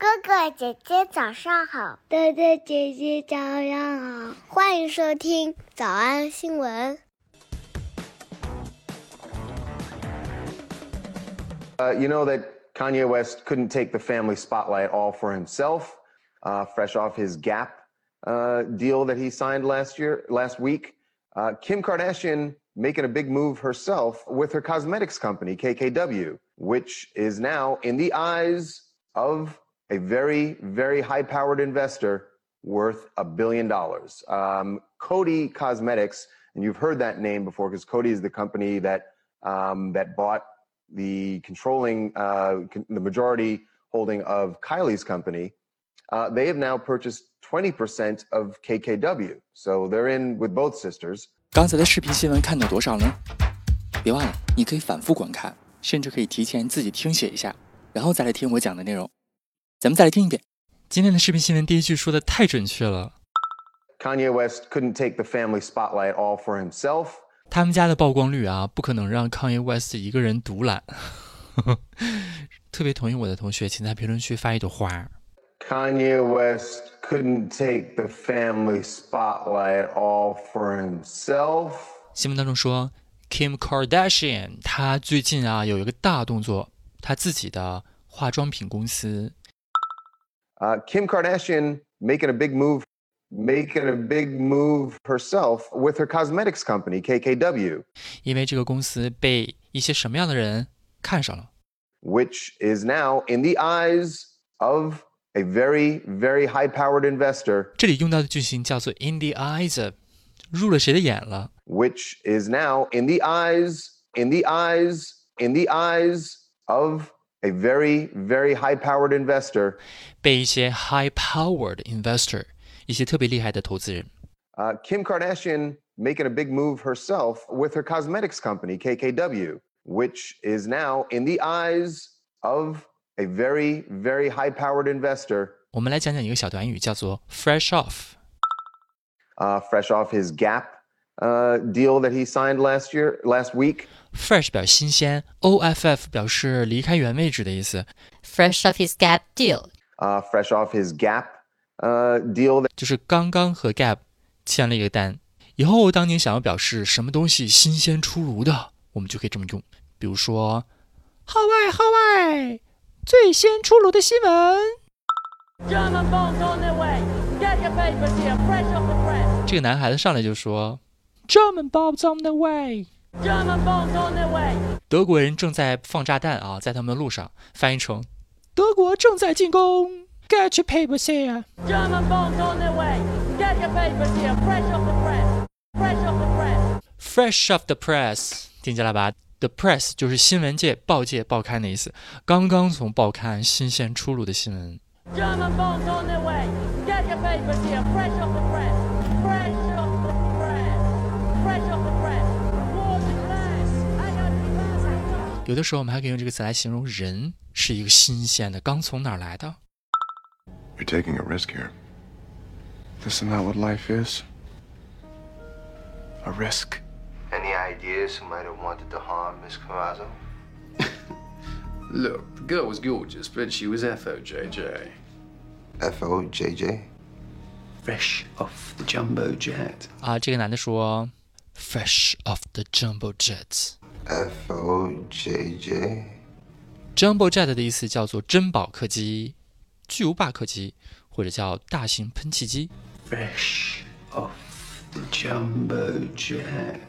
哥哥姐姐早上好，哥哥姐姐早上好，欢迎收听早安新闻。Uh, you know that Kanye West couldn't take the family spotlight all for himself, uh, fresh off his Gap uh, deal that he signed last year, last week. Uh, Kim Kardashian making a big move herself with her cosmetics company, KKW, which is now in the eyes of a very, very high powered investor worth a billion dollars. Um, Coty Cosmetics, and you've heard that name before because Coty is the company that, um, that bought the controlling, uh, the majority holding of Kylie's company. Uh, they have now purchased 20% of KKW. So they're in with both sisters. 刚才的视频新闻看到多少呢？别忘了，你可以反复观看，甚至可以提前自己听写一下，然后再来听我讲的内容。咱们再来听一遍。今天的视频新闻第一句说的太准确了。Kanye West couldn't take the family spotlight all for himself. 他们家的曝光率啊，不可能让 Kanye West 一个人独揽。特别同意我的同学，请在评论区发一朵花。Kanye West couldn't take the family spotlight all for himself. 新闻当中说，Kim Kardashian 她最近啊有一个大动作，她自己的化妆品公司 Uh, Kim Kardashian making a big move, making a big move herself with her cosmetics company, KKW, 因为这个公司被一些什么样的人看上了？ which is now in the eyes of a very, very high powered investor, 这里用到的句型叫做 in the eyes of，入了谁的眼了？ which is now in the eyes, in the eyes, in the eyes of a very, very high powered investor. 被一些 high-powered investor，一些特别厉害的投资人。 Uh, Kim Kardashian making a big move herself with her cosmetics company, KKW, which is now in the eyes of a very, very high powered investor, 我们来讲讲一个小短语，叫做 fresh off。 uh, fresh off his Gap uh, deal that he signed last year, last week. fresh 表示新鲜，off 表示离开原位置的意思，fresh off his Gap deal. Uh, fresh off his Gap uh, deal that 就是刚刚和 Gap 签了一个单。以后当你想要表示什么东西新鲜出炉的，我们就可以这么用。比如说，号外号外，最先出炉的新闻。German bombs on their way. Get your papers here, fresh off the press. 这个男孩子上来就说：“German bombs on the way。” German bombs on their way. 德国人正在放炸弹啊，在他们的路上，翻译成德国正在进攻。Get your papers here。German bombs on their way. Get your papers here, fresh off the press. Fresh off the press. Fresh off the press，听见了吧？The press 就是新闻界、报界、报刊的意思，刚刚从报刊新鲜出炉的新闻。German bombs on their way. Get your papers here, fresh off the press. 有的时候我们还可以用这个词来形容人是一个新鲜的，刚从哪儿来的。You're taking a risk here. Isn't that what life is? A risk. Any ideas who might have wanted to harm Miss Carrazzo? Look, the girl was gorgeous, but she was FOJJ. F O J J? Fresh off the jumbo jet. 啊，这个男的说，Fresh off the jumbo jet。F O J J? Jumbo jet 的意思叫做珍宝客机、巨无霸客机，或者叫大型喷气机。Fresh off the jumbo jet.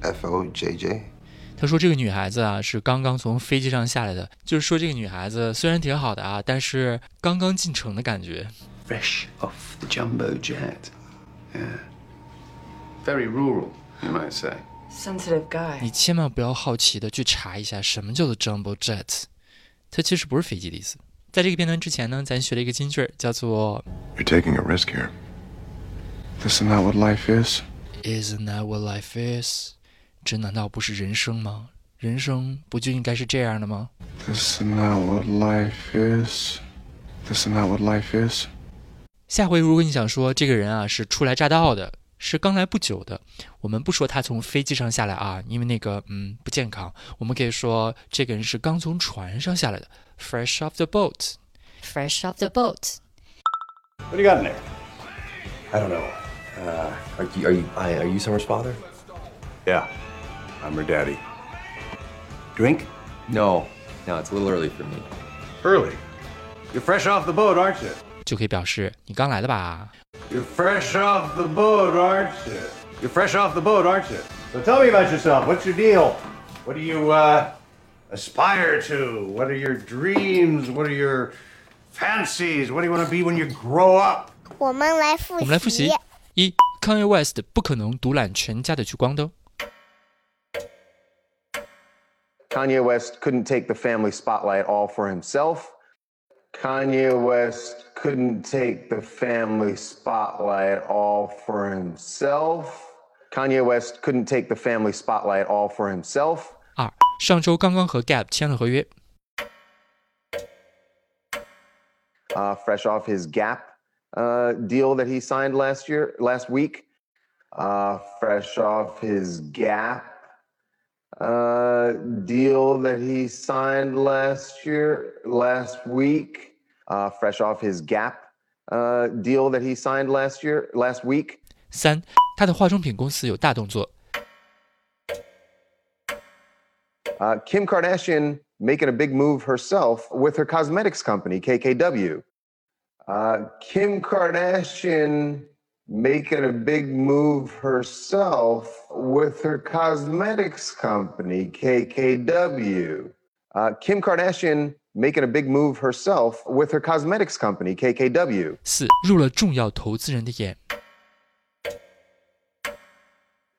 F O J J? 他说这个女孩子啊是刚刚从飞机上下来的，就是说这个女孩子虽然挺好的啊，但是刚刚进城的感觉。Fresh off the jumbo jet. Yeah. Very rural, you might say. Sensitive guy. 你千万不要好奇的去查一下什么叫做 jumbo jet，它其实不是飞机的意思。在这个片段之前呢，咱学了一个金句儿，叫做 You're taking a risk here. Isn't that what life is? Isn't that what life is？这难道不是人生吗？人生不就应该是这样的吗？Isn't that what life is? Isn't that what life is? 下回如果你想说这个人啊是初来乍到的，是刚来不久的，我们不说他从飞机上下来啊，因为那个嗯不健康。我们可以说这个人是刚从船上下来的，fresh off the boat。fresh off the boat. What do you got in there? I don't know. Uh, are you are you I, are you Summer's father? Yeah, I'm her daddy. Drink? No, no, it's a little early for me. Early. You're fresh off the boat, aren't you? 就可以表示你刚来的吧。You're fresh off the boat, aren't you? You're fresh off the boat, aren't you? So tell me about yourself. What's your deal? What do you uh, aspire to? What are your dreams? What are your fancies? What do you want to be when you grow up? 我们来复习。我们来复习：一，Kanye West 不可能独揽全家的聚光灯。 Kanye West couldn't take the family spotlight all for himself. Kanye West couldn't take the family spotlight all for himself. Kanye West couldn't take the family spotlight all for himself. 二，上周刚刚和 Gap 签了合约。 uh, fresh off his Gap uh, deal that he signed last year, last week. Uh, fresh off his Gap uh, deal that he signed last year, last week. Uh, fresh off his Gap uh, deal that he signed last year, last week. 三，他的化妆品公司有大动作。 Uh, Kim Kardashian making a big move herself with her cosmetics company, KKW. Uh, Kim Kardashian making a big move herself with her cosmetics company, KKW. Uh, Kim Kardashian making a big move herself with her cosmetics company, KKW. 四，入了重要投资人的眼。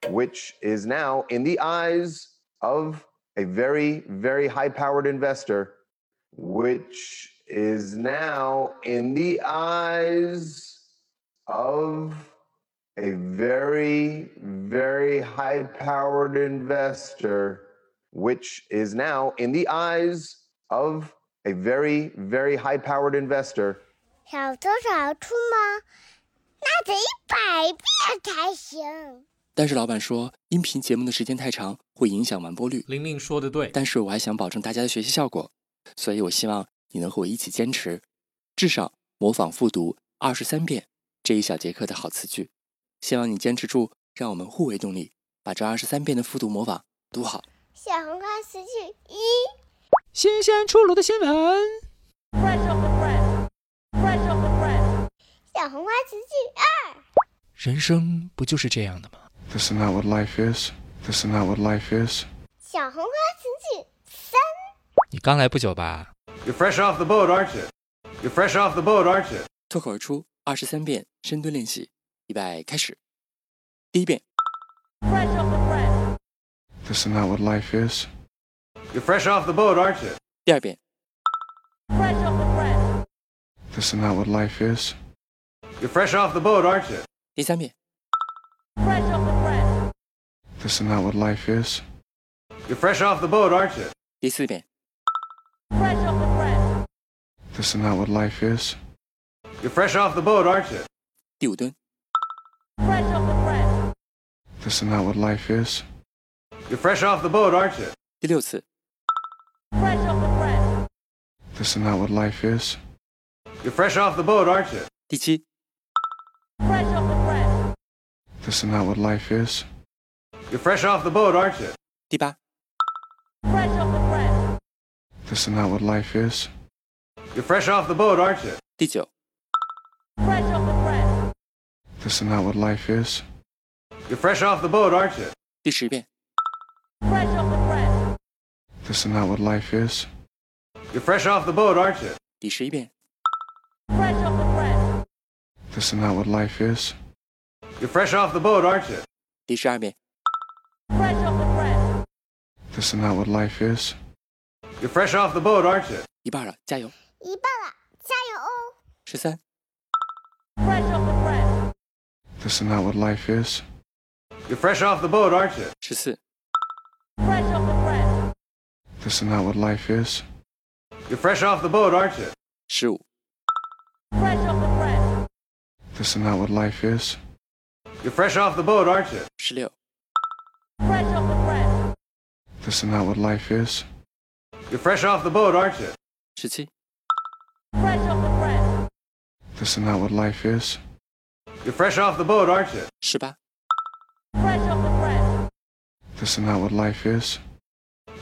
which is now in the eyes of a very, very high powered investor, which is now in the eyes of a very, very high powered investor, which is now in the eyes of a very, very high powered investor. 小偷找出吗？那得一百遍才行。但是老板说，音频节目的时间太长，会影响完播率。玲玲说的对，但是我还想保证大家的学习效果，所以我希望你能和我一起坚持，至少模仿复读二十三遍这一小节课的好词句。希望你坚持住，让我们互为动力，把这二十三遍的复读模仿读好。小红花词句一，新鲜出炉的新闻。Fresh off the press. Fresh off the press. 小红花词句二，人生不就是这样的吗？This is not what life is. This is not what life is. 小红花词句三，你刚来不久吧？You're fresh off the boat, aren't you? You're fresh off the boat, aren't you? 脱口而出二十三遍深蹲练习，预备开始。第一遍，Fresh off the press. This is not what life is. You're fresh off the boat, aren't you? 第二遍， Fresh off the press. This is not what life is. You're fresh off the boat, aren't you? 第三遍， Fresh off the press. This is not what life is. You're fresh off the boat, aren't you? 第四遍， Fresh off the press. This is not what life is. You're fresh off the boat, aren't you? 第五蹲， Fresh off the press. This is not what life is. You're fresh off the boat, aren't you? 第六次， Fresh off the press. This is not what life is. You're fresh off the boat, aren't you? 第七， Fresh off the press. This is not what life is. You're fresh off the boat, aren't you? 第八， Fresh off the press. This is not what life is. You're fresh off the boat, aren't you? 第九， Fresh off the press. This is not what life is. You're fresh off the boat, aren't you? 第十遍， Fresh off the press. This is not what life is. You're fresh off the boat, aren't you? 第十一遍， Fresh off the press. This is not what life is. You're fresh off the boat, aren't you? 第十二遍， Fresh off the press. This is not what life is. You're fresh off the boat, aren't you? 一半了，加油！一半了，加油哦！十三、 Fresh off the press. This is not what life is. You're fresh off the boat, aren't you? 十四、 this is not what life is. You're fresh off the boat, aren't you? Shoot. Fresh off the press. This is not what life is. You're fresh off the boat, aren't you? Шлё. Fresh off the press. This is not what life is. You're fresh off the boat, aren't you? Шути. Fresh off the press. This is not what life is. You're fresh off the boat, aren't you? 是吧? Fresh off the press. This is not what life is.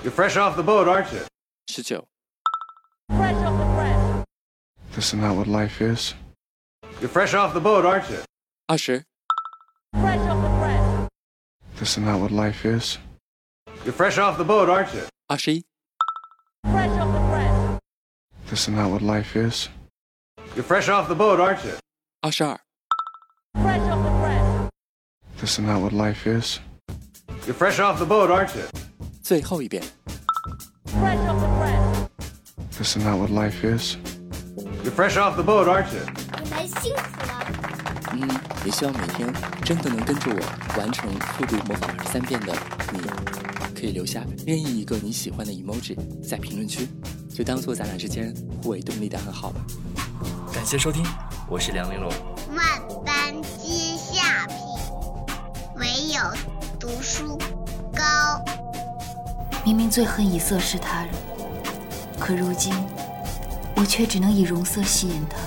You're fresh off the boat, aren't you? 十九、 Fresh off the press. Isn't that what life is? You're fresh off the boat, aren't you? 二十、 Fresh off the press. Isn't that what life is? You're fresh off the boat, aren't you? 二十一、 Fresh off the press. Isn't that what life is? You're fresh off the boat, aren't you? 二十二、 Fresh off the press. Isn't that what life is? You're fresh off the boat, aren't you? 最后一遍。Fresh off the press. Isn't that what life is? You're fresh off the boat, aren't you? 你们辛苦了。嗯，也希望每天真的能跟着我完成复读模仿二十三遍的你，可以留下任意一个你喜欢的 emoji 在评论区，就当做咱俩之间互为动力的暗号吧。感谢收听，我是梁玲珑。万般皆下品，唯有读书高。明明最恨以色侍他人，可如今我却只能以容色吸引他。